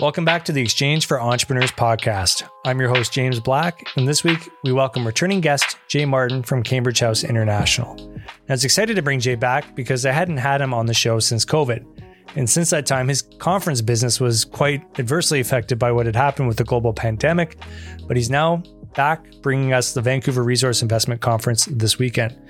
Welcome back to the Exchange for Entrepreneurs podcast. I'm your host, James Black, and this week we welcome returning guest Jay Martin from Cambridge House International. I was excited to bring Jay back because I hadn't had him on the show since COVID. And since that time, his conference business was quite adversely affected by what had happened with the global pandemic. But he's now back bringing us the Vancouver Resource Investment Conference this weekend.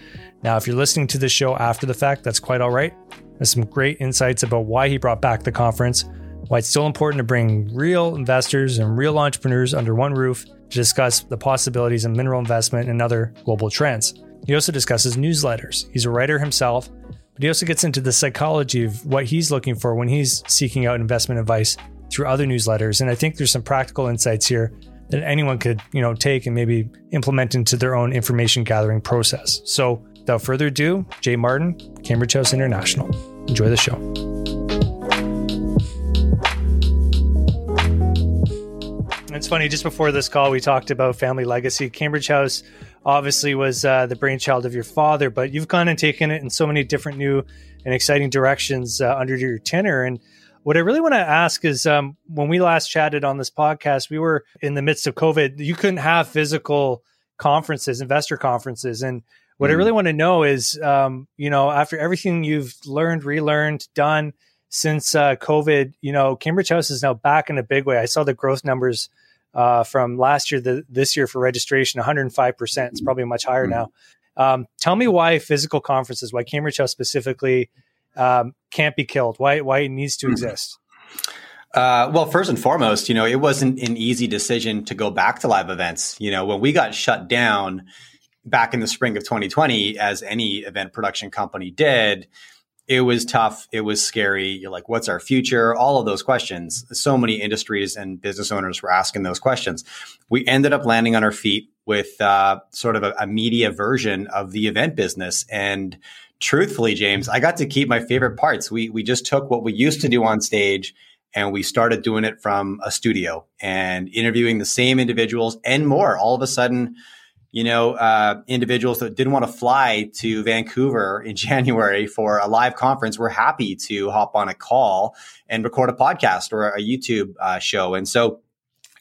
Now, if you're listening to this show after the fact, that's quite all right. There's some great insights about why he brought back the conference why it's still important to bring real investors and real entrepreneurs under one roof to discuss the possibilities of mineral investment and other global trends. He also discusses newsletters. He's a writer himself, but he also gets into the psychology of what he's looking for when he's seeking out investment advice through other newsletters. And I think there's some practical insights here that anyone could, you know, take and maybe implement into their own information gathering process. So, without further ado, Jay Martin, Cambridge House International. Enjoy the show. It's funny, just before this call, we talked about family legacy. Cambridge House obviously was uh, the brainchild of your father, but you've gone and taken it in so many different new and exciting directions uh, under your tenure. And what I really want to ask is um, when we last chatted on this podcast, we were in the midst of COVID. You couldn't have physical conferences, investor conferences. And what mm. I really want to know is, um, you know, after everything you've learned, relearned, done since uh, COVID, you know, Cambridge House is now back in a big way. I saw the growth numbers uh, from last year to this year for registration, 105%. It's probably much higher mm-hmm. now. Um, tell me why physical conferences, why Cambridge House specifically um, can't be killed, why, why it needs to mm-hmm. exist. Uh, well, first and foremost, you know, it wasn't an easy decision to go back to live events. You know, when we got shut down back in the spring of 2020, as any event production company did, it was tough. It was scary. You're like, what's our future? All of those questions. So many industries and business owners were asking those questions. We ended up landing on our feet with uh, sort of a, a media version of the event business. And truthfully, James, I got to keep my favorite parts. We we just took what we used to do on stage and we started doing it from a studio and interviewing the same individuals and more. All of a sudden, you know, uh, individuals that didn't want to fly to Vancouver in January for a live conference were happy to hop on a call and record a podcast or a YouTube uh, show. And so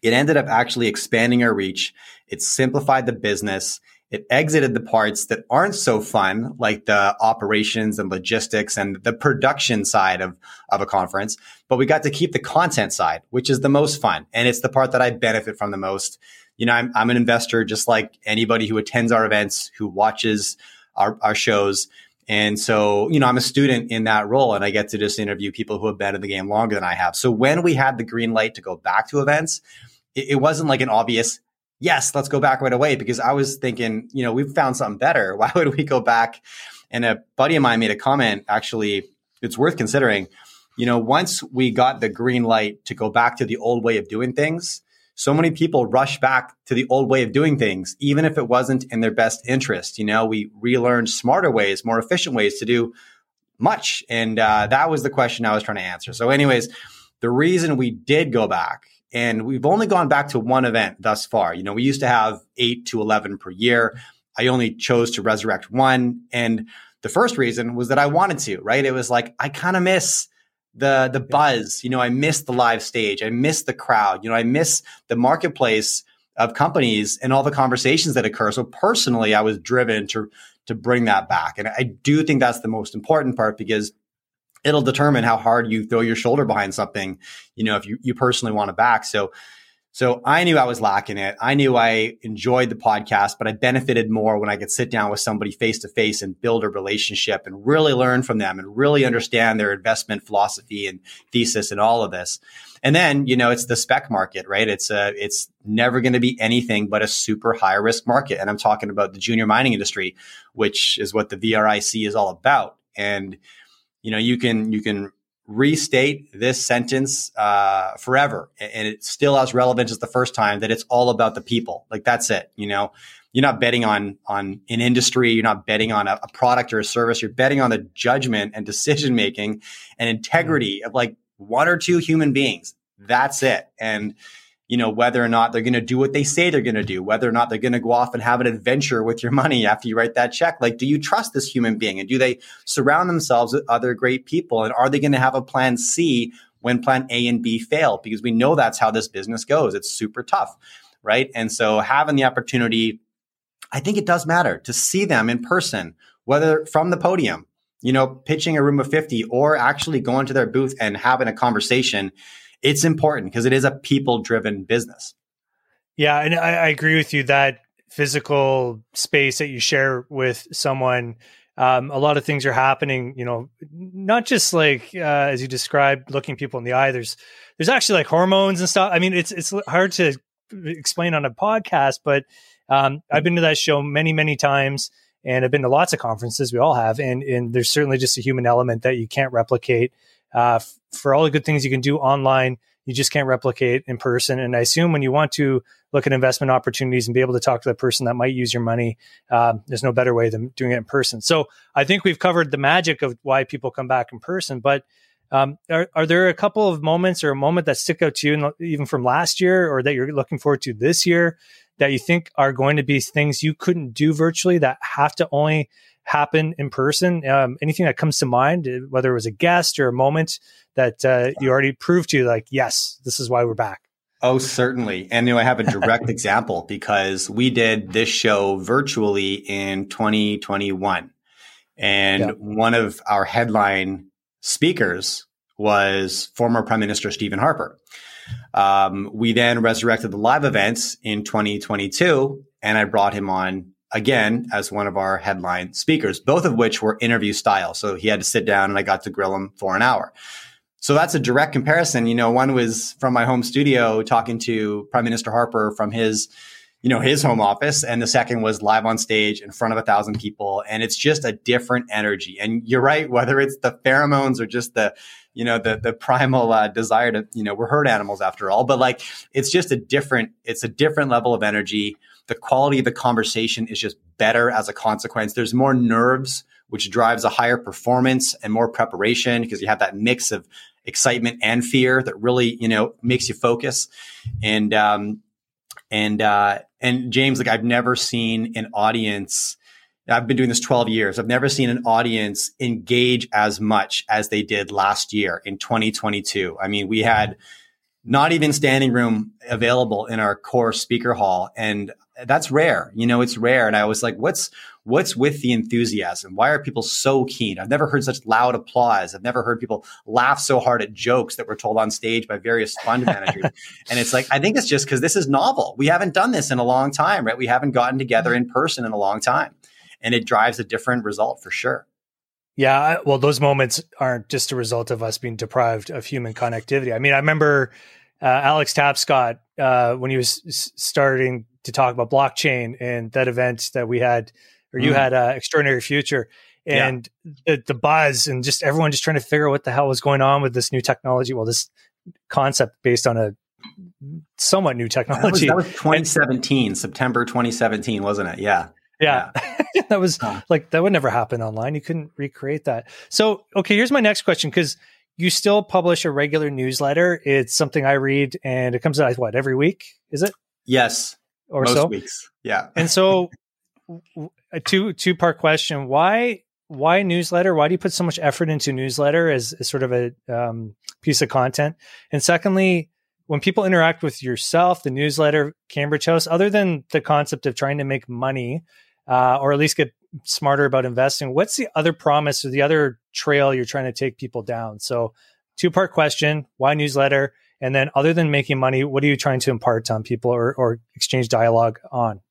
it ended up actually expanding our reach. It simplified the business. It exited the parts that aren't so fun, like the operations and logistics and the production side of, of a conference. But we got to keep the content side, which is the most fun. And it's the part that I benefit from the most you know, I'm, I'm an investor just like anybody who attends our events, who watches our, our shows. And so, you know, I'm a student in that role and I get to just interview people who have been in the game longer than I have. So when we had the green light to go back to events, it, it wasn't like an obvious, yes, let's go back right away because I was thinking, you know, we've found something better. Why would we go back? And a buddy of mine made a comment, actually, it's worth considering. You know, once we got the green light to go back to the old way of doing things, so many people rush back to the old way of doing things, even if it wasn't in their best interest. You know, we relearned smarter ways, more efficient ways to do much. And uh, that was the question I was trying to answer. So, anyways, the reason we did go back, and we've only gone back to one event thus far. You know, we used to have eight to 11 per year. I only chose to resurrect one. And the first reason was that I wanted to, right? It was like, I kind of miss the the buzz. You know, I miss the live stage. I miss the crowd. You know, I miss the marketplace of companies and all the conversations that occur. So personally, I was driven to to bring that back, and I do think that's the most important part because it'll determine how hard you throw your shoulder behind something. You know, if you you personally want to back. So so I knew I was lacking it. I knew I enjoyed the podcast, but I benefited more when I could sit down with somebody face to face and build a relationship and really learn from them and really understand their investment philosophy and thesis and all of this. And then, you know, it's the spec market, right? It's a, it's never going to be anything but a super high risk market. And I'm talking about the junior mining industry, which is what the VRIC is all about. And, you know, you can, you can restate this sentence uh, forever, and it's still as relevant as the first time. That it's all about the people. Like that's it. You know, you're not betting on on an industry. You're not betting on a, a product or a service. You're betting on the judgment and decision making and integrity of like one or two human beings. That's it. And you know, whether or not they're going to do what they say they're going to do, whether or not they're going to go off and have an adventure with your money after you write that check. Like, do you trust this human being? And do they surround themselves with other great people? And are they going to have a plan C when plan A and B fail because we know that's how this business goes. It's super tough, right? And so having the opportunity, I think it does matter to see them in person, whether from the podium, you know, pitching a room of 50 or actually going to their booth and having a conversation. It's important because it is a people driven business. Yeah. And I, I agree with you that physical space that you share with someone um, a lot of things are happening you know not just like uh, as you described looking people in the eye there's there's actually like hormones and stuff i mean it's it's hard to explain on a podcast but um, i've been to that show many many times and i've been to lots of conferences we all have and and there's certainly just a human element that you can't replicate uh, for all the good things you can do online you just can't replicate in person. And I assume when you want to look at investment opportunities and be able to talk to the person that might use your money, um, there's no better way than doing it in person. So I think we've covered the magic of why people come back in person. But um, are, are there a couple of moments or a moment that stick out to you, even from last year, or that you're looking forward to this year, that you think are going to be things you couldn't do virtually that have to only happen in person? Um, anything that comes to mind, uh, whether it was a guest or a moment that uh, you already proved to, like, yes, this is why we're back. Oh, certainly. And you know, I have a direct example because we did this show virtually in 2021. And yeah. one of our headline speakers was former Prime Minister Stephen Harper. Um, we then resurrected the live events in 2022, and I brought him on again as one of our headline speakers, both of which were interview style. So he had to sit down and I got to grill him for an hour. So that's a direct comparison. You know, one was from my home studio talking to Prime Minister Harper from his, you know, his home office. And the second was live on stage in front of a thousand people. And it's just a different energy. And you're right, whether it's the pheromones or just the, you know, the, the primal uh, desire to, you know, we're herd animals after all, but like, it's just a different, it's a different level of energy the quality of the conversation is just better as a consequence. There's more nerves, which drives a higher performance and more preparation because you have that mix of excitement and fear that really, you know, makes you focus. And, um, and, uh, and James, like I've never seen an audience. I've been doing this 12 years. I've never seen an audience engage as much as they did last year in 2022. I mean, we had not even standing room available in our core speaker hall. And that's rare. You know, it's rare. And I was like, what's, what's with the enthusiasm? Why are people so keen? I've never heard such loud applause. I've never heard people laugh so hard at jokes that were told on stage by various fund managers. and it's like, I think it's just because this is novel. We haven't done this in a long time, right? We haven't gotten together in person in a long time. And it drives a different result for sure. Yeah, well, those moments aren't just a result of us being deprived of human connectivity. I mean, I remember uh, Alex Tapscott uh, when he was starting to talk about blockchain and that event that we had, or you mm. had, uh, Extraordinary Future, and yeah. the, the buzz and just everyone just trying to figure out what the hell was going on with this new technology. Well, this concept based on a somewhat new technology. That was, that was 2017, and, September 2017, wasn't it? Yeah. Yeah. yeah. that was huh. like, that would never happen online. You couldn't recreate that. So, okay, here's my next question. Cause you still publish a regular newsletter. It's something I read and it comes out what every week, is it? Yes. Or Most so weeks. Yeah. and so a two two part question. Why why newsletter? Why do you put so much effort into newsletter as, as sort of a um, piece of content? And secondly, when people interact with yourself, the newsletter, Cambridge House, other than the concept of trying to make money, uh, or at least get smarter about investing, what's the other promise or the other trail you're trying to take people down? So, two part question why newsletter? And then, other than making money, what are you trying to impart on people or, or exchange dialogue on?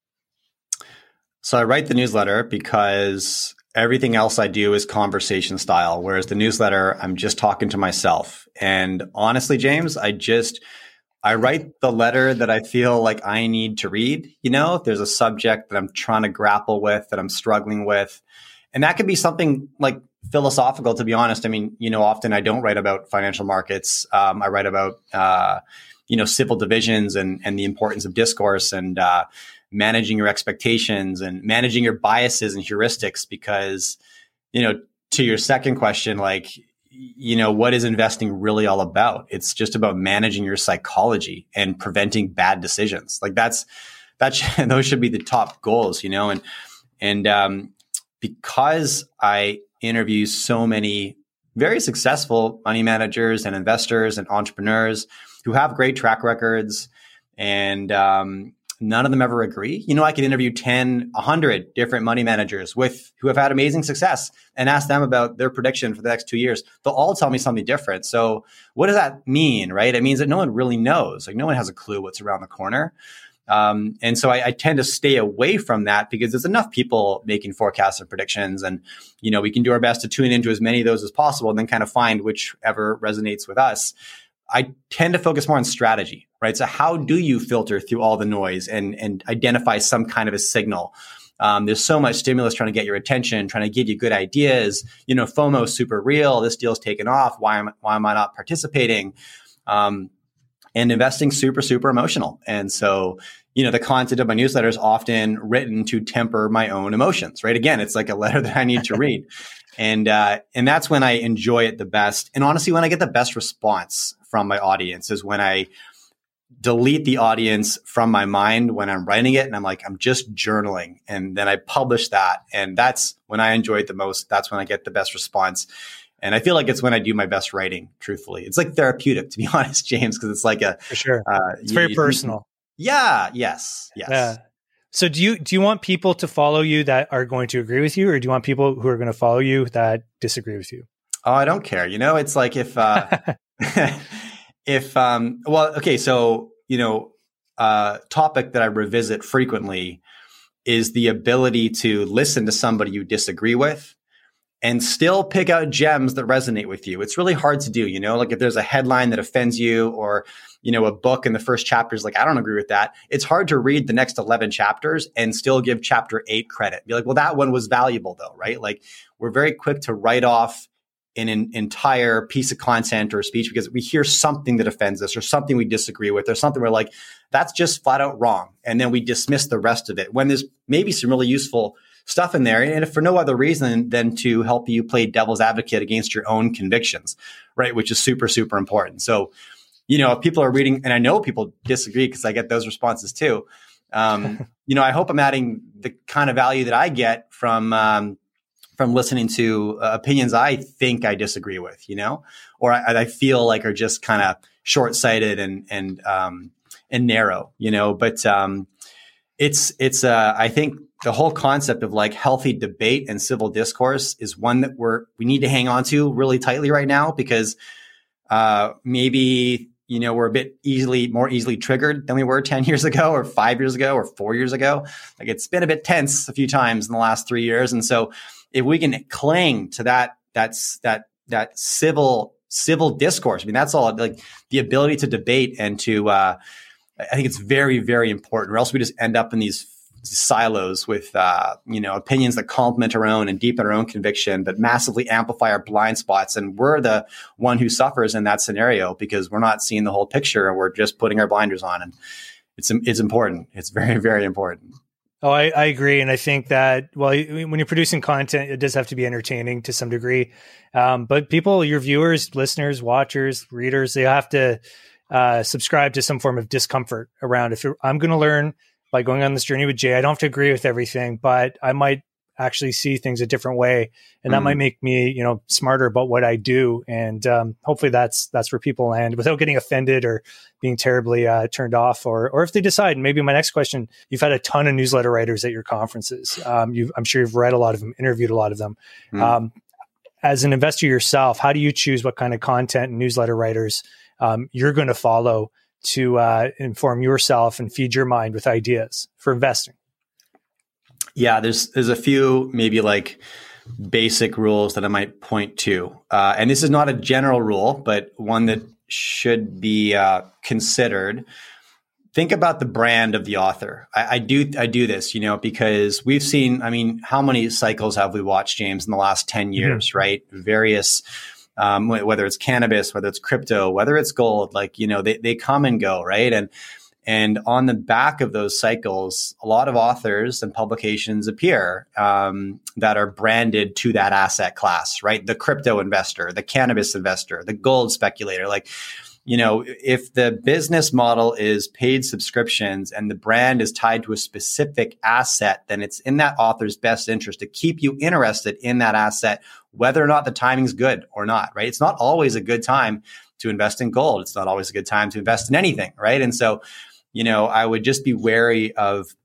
So, I write the newsletter because everything else I do is conversation style, whereas the newsletter, I'm just talking to myself. And honestly, James, I just, I write the letter that I feel like I need to read. You know, if there's a subject that I'm trying to grapple with, that I'm struggling with. And that could be something like philosophical, to be honest. I mean, you know, often I don't write about financial markets. Um, I write about, uh, you know, civil divisions and, and the importance of discourse and uh, managing your expectations and managing your biases and heuristics because, you know, to your second question, like, you know, what is investing really all about? It's just about managing your psychology and preventing bad decisions. Like that's, that should, those should be the top goals, you know, and, and, um, because I interview so many very successful money managers and investors and entrepreneurs who have great track records and um, none of them ever agree. You know, I could interview 10, 100 different money managers with who have had amazing success and ask them about their prediction for the next two years. They'll all tell me something different. So what does that mean, right? It means that no one really knows. Like no one has a clue what's around the corner. Um, and so I, I, tend to stay away from that because there's enough people making forecasts and predictions. And, you know, we can do our best to tune into as many of those as possible and then kind of find whichever resonates with us. I tend to focus more on strategy, right? So how do you filter through all the noise and, and identify some kind of a signal? Um, there's so much stimulus trying to get your attention, trying to give you good ideas. You know, FOMO super real. This deal's taken off. Why am, why am I not participating? Um, and investing super, super emotional. And so, you know, the content of my newsletter is often written to temper my own emotions, right? Again, it's like a letter that I need to read. And, uh, and that's when I enjoy it the best. And honestly, when I get the best response from my audience is when I delete the audience from my mind when I'm writing it. And I'm like, I'm just journaling. And then I publish that. And that's when I enjoy it the most. That's when I get the best response. And I feel like it's when I do my best writing, truthfully. It's like therapeutic, to be honest, James, because it's like a. For sure. Uh, it's very you, personal. Yeah. Yes. Yes. Yeah. So do you do you want people to follow you that are going to agree with you, or do you want people who are going to follow you that disagree with you? Oh, I don't care. You know, it's like if uh, if um, well, okay, so you know, uh, topic that I revisit frequently is the ability to listen to somebody you disagree with and still pick out gems that resonate with you. It's really hard to do, you know, like if there's a headline that offends you or, you know, a book in the first chapter is like, I don't agree with that. It's hard to read the next 11 chapters and still give chapter eight credit. Be like, well, that one was valuable though, right? Like we're very quick to write off in an entire piece of content or speech because we hear something that offends us or something we disagree with or something we're like, that's just flat out wrong. And then we dismiss the rest of it when there's maybe some really useful stuff in there. And if for no other reason than to help you play devil's advocate against your own convictions, right? Which is super, super important. So, you know, if people are reading, and I know people disagree because I get those responses too. Um, you know, I hope I'm adding the kind of value that I get from, um, from listening to uh, opinions I think I disagree with, you know, or I, I feel like are just kind of short sighted and and um, and narrow, you know. But um, it's it's uh, I think the whole concept of like healthy debate and civil discourse is one that we're we need to hang on to really tightly right now because uh, maybe you know we're a bit easily more easily triggered than we were 10 years ago or 5 years ago or 4 years ago. Like it's been a bit tense a few times in the last 3 years. And so if we can cling to that that's that that civil civil discourse. I mean, that's all like the ability to debate and to. Uh, I think it's very very important, or else we just end up in these silos with uh, you know opinions that complement our own and deepen our own conviction, but massively amplify our blind spots. And we're the one who suffers in that scenario because we're not seeing the whole picture and we're just putting our blinders on. And it's it's important. It's very very important. Oh, I, I agree, and I think that well, when you're producing content, it does have to be entertaining to some degree. Um, but people, your viewers, listeners, watchers, readers, they have to uh, subscribe to some form of discomfort around. If I'm going to learn by going on this journey with Jay, I don't have to agree with everything, but I might actually see things a different way. And that mm. might make me you know smarter about what i do. And um, hopefully that's that's where people land without getting offended or being terribly uh, turned off or or if they decide. Maybe my next question you've had a ton of newsletter writers at your conferences. Um, i'm sure you've read a lot of them interviewed a lot of them. Mm. um, as an investor yourself how do you choose what kind of content and newsletter writers um, you're going to follow to uh, inform yourself and feed your mind with ideas for investing yeah, there's there's a few maybe like basic rules that I might point to, uh, and this is not a general rule, but one that should be uh, considered. Think about the brand of the author. I, I, do I do this, you know, because we've seen. I mean, how many cycles have we watched, James, in the last ten mm-hmm. years? Mm-hmm. Right, various. Um, whether it's cannabis, whether it's crypto, whether it's gold, like you know, they they come and go, right? And and on the back of those cycles, a lot of authors and publications appear um, that are branded to that asset class, right? The crypto investor, the cannabis investor, the gold speculator. Like, you know, if the business model is paid subscriptions and the brand is tied to a specific asset, then it's in that author's best interest to keep you interested in that asset whether or not the timing's good or not, right? It's not always a good time to invest in gold. It's not always a good time to invest in anything, right? And so, you know, I would just be wary of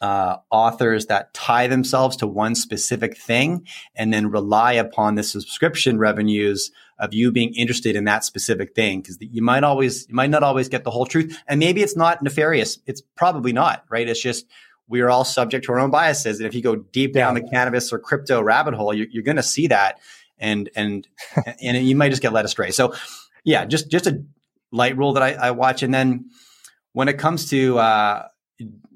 uh, authors that tie themselves to one specific thing and then rely upon the subscription revenues of you being interested in that specific thing. Because you might always you might not always get the whole truth and maybe it's not nefarious. It's probably not right? It's just we are all subject to our own biases and if you go deep down the cannabis or crypto rabbit hole you're, you're going to see that and and and you might just get led astray. So yeah just just a light rule that I, I watch and then when it comes to uh,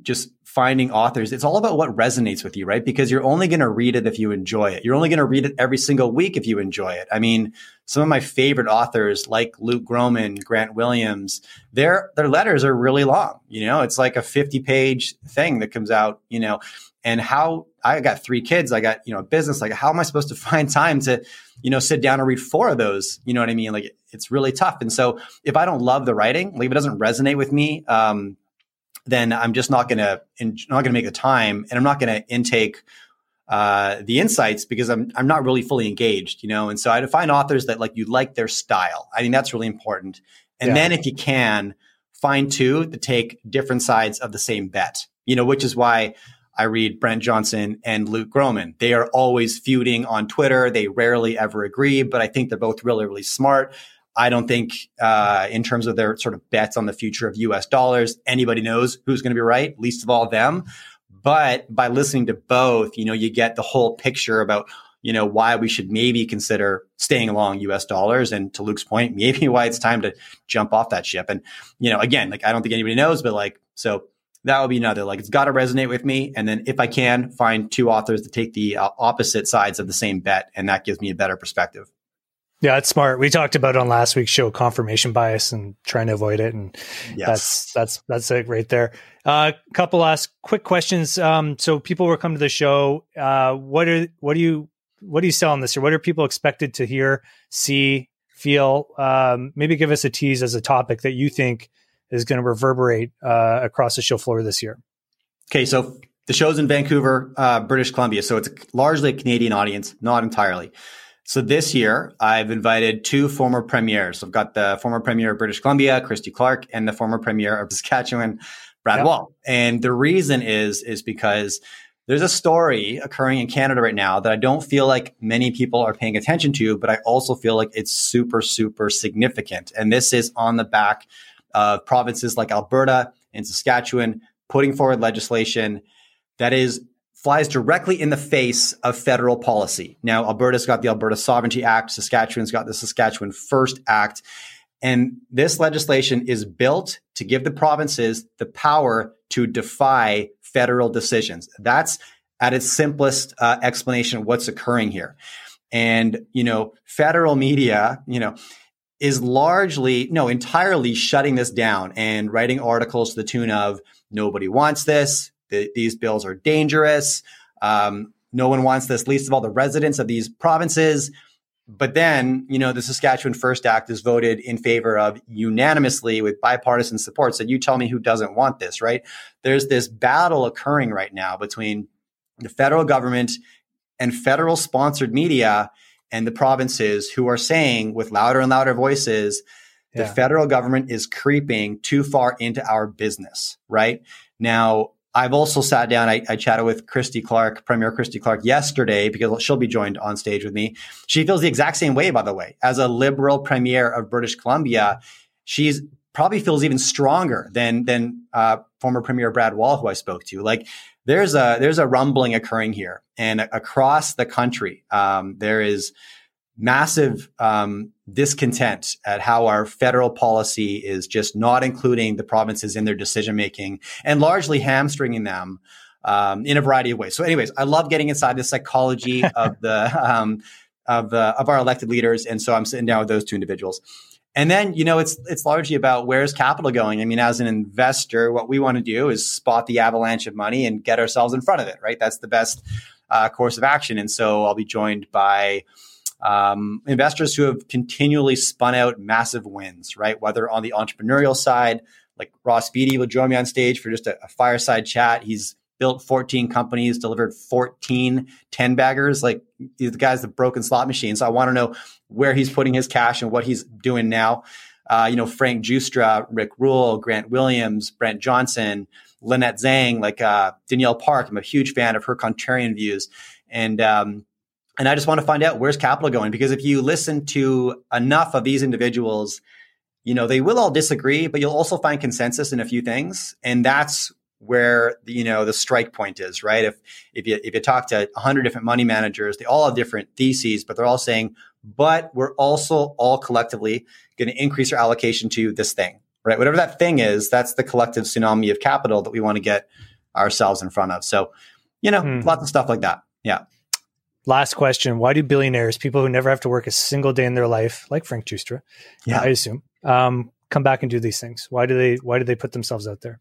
just finding authors, it's all about what resonates with you, right? Because you're only going to read it if you enjoy it. You're only going to read it every single week if you enjoy it. I mean, some of my favorite authors like Luke Gromen, Grant Williams, their their letters are really long. You know, it's like a 50 page thing that comes out, you know, and how I got three kids, I got, you know, a business, like how am I supposed to find time to, you know, sit down and read four of those? You know what I mean? Like it's really tough. And so if I don't love the writing, like if it doesn't resonate with me, um, then I'm just not going to not going to make the time, and I'm not going to intake uh, the insights because I'm I'm not really fully engaged, you know. And so I find authors that like you like their style. I think that's really important. And yeah. then if you can find two to take different sides of the same bet, you know, which is why I read Brent Johnson and Luke Gromen. They are always feuding on Twitter. They rarely ever agree, but I think they're both really, really smart. I don't think, uh, in terms of their sort of bets on the future of US dollars, anybody knows who's going to be right, least of all them. But by listening to both, you know, you get the whole picture about, you know, why we should maybe consider staying along US dollars. And to Luke's point, maybe why it's time to jump off that ship. And, you know, again, like I don't think anybody knows, but like, so that would be another, like, it's got to resonate with me. And then if I can find two authors to take the uh, opposite sides of the same bet, and that gives me a better perspective. Yeah, it's smart. We talked about on last week's show confirmation bias and trying to avoid it, and yes. that's that's that's it right there. A uh, couple last quick questions. Um, so people will come to the show. Uh, what are what do you what do you sell on this year? What are people expected to hear, see, feel? Um, maybe give us a tease as a topic that you think is going to reverberate uh, across the show floor this year. Okay, so the show's in Vancouver, uh, British Columbia, so it's largely a Canadian audience, not entirely. So this year, I've invited two former premiers. I've got the former premier of British Columbia, Christy Clark, and the former premier of Saskatchewan, Brad yep. Wall. And the reason is is because there's a story occurring in Canada right now that I don't feel like many people are paying attention to, but I also feel like it's super, super significant. And this is on the back of provinces like Alberta and Saskatchewan putting forward legislation that is flies directly in the face of federal policy. Now, Alberta's got the Alberta Sovereignty Act, Saskatchewan's got the Saskatchewan First Act. And this legislation is built to give the provinces the power to defy federal decisions. That's at its simplest uh, explanation of what's occurring here. And, you know, federal media, you know, is largely, no, entirely shutting this down and writing articles to the tune of nobody wants this the, these bills are dangerous. Um, no one wants this, least of all the residents of these provinces. But then, you know, the Saskatchewan First Act is voted in favor of unanimously with bipartisan support. So you tell me who doesn't want this, right? There's this battle occurring right now between the federal government and federal sponsored media and the provinces who are saying with louder and louder voices, yeah. the federal government is creeping too far into our business, right? Now, I've also sat down. I, I, chatted with Christy Clark, Premier Christy Clark, yesterday because she'll be joined on stage with me. She feels the exact same way, by the way, as a liberal premier of British Columbia. She's probably feels even stronger than than uh, former Premier Brad Wall, who I spoke to. Like there's a there's a rumbling occurring here, and across the country, um, there is massive um, discontent at how our federal policy is just not including the provinces in their decision making and largely hamstringing them um, in a variety of ways. So, anyways, I love getting inside the psychology of the um, of the of our elected leaders, and so I'm sitting down with those two individuals. And then, you know, it's it's largely about where's capital going. I mean, as an investor, what we want to do is spot the avalanche of money and get ourselves in front of it. Right, that's the best uh, course of action. And so, I'll be joined by um, investors who have continually spun out massive wins, right? Whether on the entrepreneurial side, like Ross Beaty will join me on stage for just a, a fireside chat. He's built 14 companies, delivered 14 10 baggers. Like the guy's the broken slot machine. So I want to know where he's putting his cash and what he's doing now. Uh, you know, Frank Giustra, Rick Rule, Grant Williams, Brent Johnson, Lynette Zang, like uh, Danielle Park. I'm a huge fan of her contrarian views. And, um, and I just want to find out where's capital going because if you listen to enough of these individuals, you know, they will all disagree, but you'll also find consensus in a few things. And that's where you know the strike point is, right? If if you if you talk to 100 different money managers, they all have different theses, but they're all saying, but we're also all collectively going to increase our allocation to this thing, right? Whatever that thing is, that's the collective tsunami of capital that we want to get ourselves in front of. So, you know, hmm. lots of stuff like that. Yeah. Last question: Why do billionaires, people who never have to work a single day in their life, like Frank Giustra, yeah. I assume, um, come back and do these things? Why do they? Why do they put themselves out there?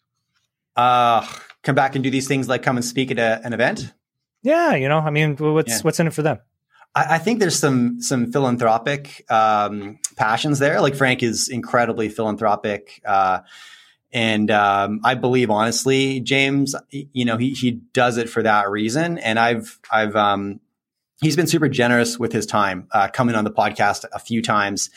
Uh, come back and do these things like come and speak at a, an event. Yeah, you know, I mean, what's yeah. what's in it for them? I, I think there's some some philanthropic um, passions there. Like Frank is incredibly philanthropic. Uh, and um, I believe honestly, James, you know, he he does it for that reason. And I've I've um, he's been super generous with his time, uh, coming on the podcast a few times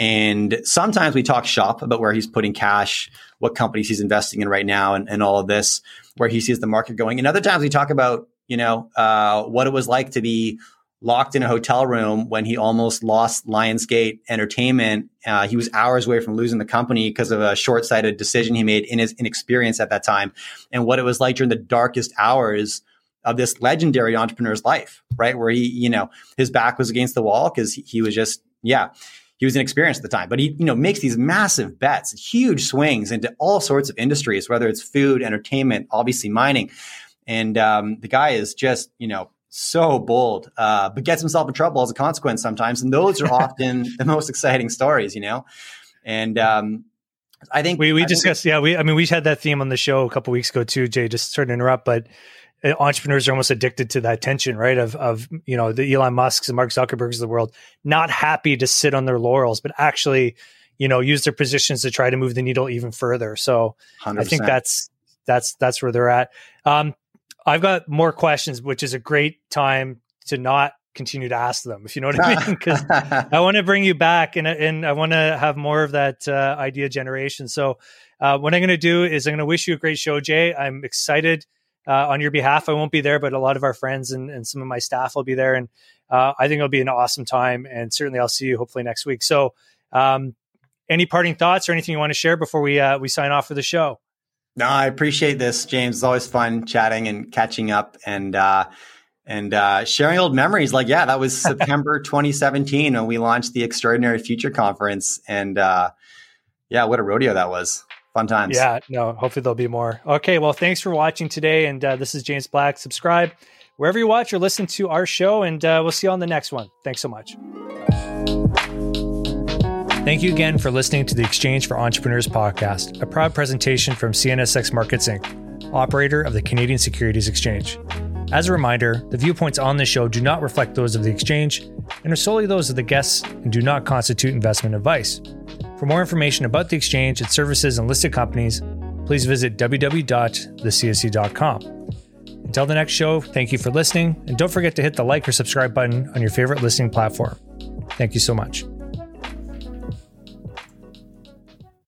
and sometimes we talk shop about where he's putting cash, what companies he's investing in right now, and, and all of this, where he sees the market going. And other times we talk about, you know, uh, what it was like to be locked in a hotel room when he almost lost Lionsgate Entertainment. Uh, he was hours away from losing the company because of a short sighted decision he made in his inexperience at that time, and what it was like during the darkest hours of this legendary entrepreneur's life, right? Where he, you know, his back was against the wall because he, he was just, yeah he was inexperienced at the time, but he, you know, makes these massive bets, huge swings into all sorts of industries, whether it's food, entertainment, obviously mining. And um, the guy is just, you know, so bold, uh, but gets himself in trouble as a consequence sometimes. And those are often the most exciting stories, you know? And um, I think we, we I discussed, think, yeah, we, I mean, we had that theme on the show a couple weeks ago too, Jay, just starting to interrupt, but entrepreneurs are almost addicted to that tension, right? Of of you know the Elon Musk's and Mark Zuckerberg's of the world, not happy to sit on their laurels, but actually, you know, use their positions to try to move the needle even further. So 100%. I think that's that's that's where they're at. Um, I've got more questions, which is a great time to not continue to ask them, if you know what I mean, because I want to bring you back and and I want to have more of that uh, idea generation. So uh, what I'm going to do is I'm going to wish you a great show, Jay. I'm excited uh, on your behalf. I won't be there, but a lot of our friends and, and some of my staff will be there. And uh, I think it'll be an awesome time. And certainly I'll see you hopefully next week. So, um, any parting thoughts or anything you want to share before we uh, we sign off for the show? No, I appreciate this, James. It's always fun chatting and catching up and uh, and uh, sharing old memories. Like, yeah, that was September 2017 when we launched the Extraordinary Future Conference, and uh, yeah, what a rodeo that was fun times. Yeah, no, hopefully there'll be more. Okay, well, thanks for watching today. And uh, this is James Black. Subscribe wherever you watch or listen to our show, and uh, we'll see you on the next one. Thanks so much. Thank you again for listening to the Exchange for Entrepreneurs podcast, a proud presentation from CNSX Markets Inc., operator of the Canadian Securities Exchange. As a reminder, the viewpoints on this show do not reflect those of the exchange and are solely those of the guests and do not constitute investment advice. For more information about the exchange, its services, and listed companies, please visit www.thecse.com. Until the next show, thank you for listening, and don't forget to hit the like or subscribe button on your favorite listening platform. Thank you so much.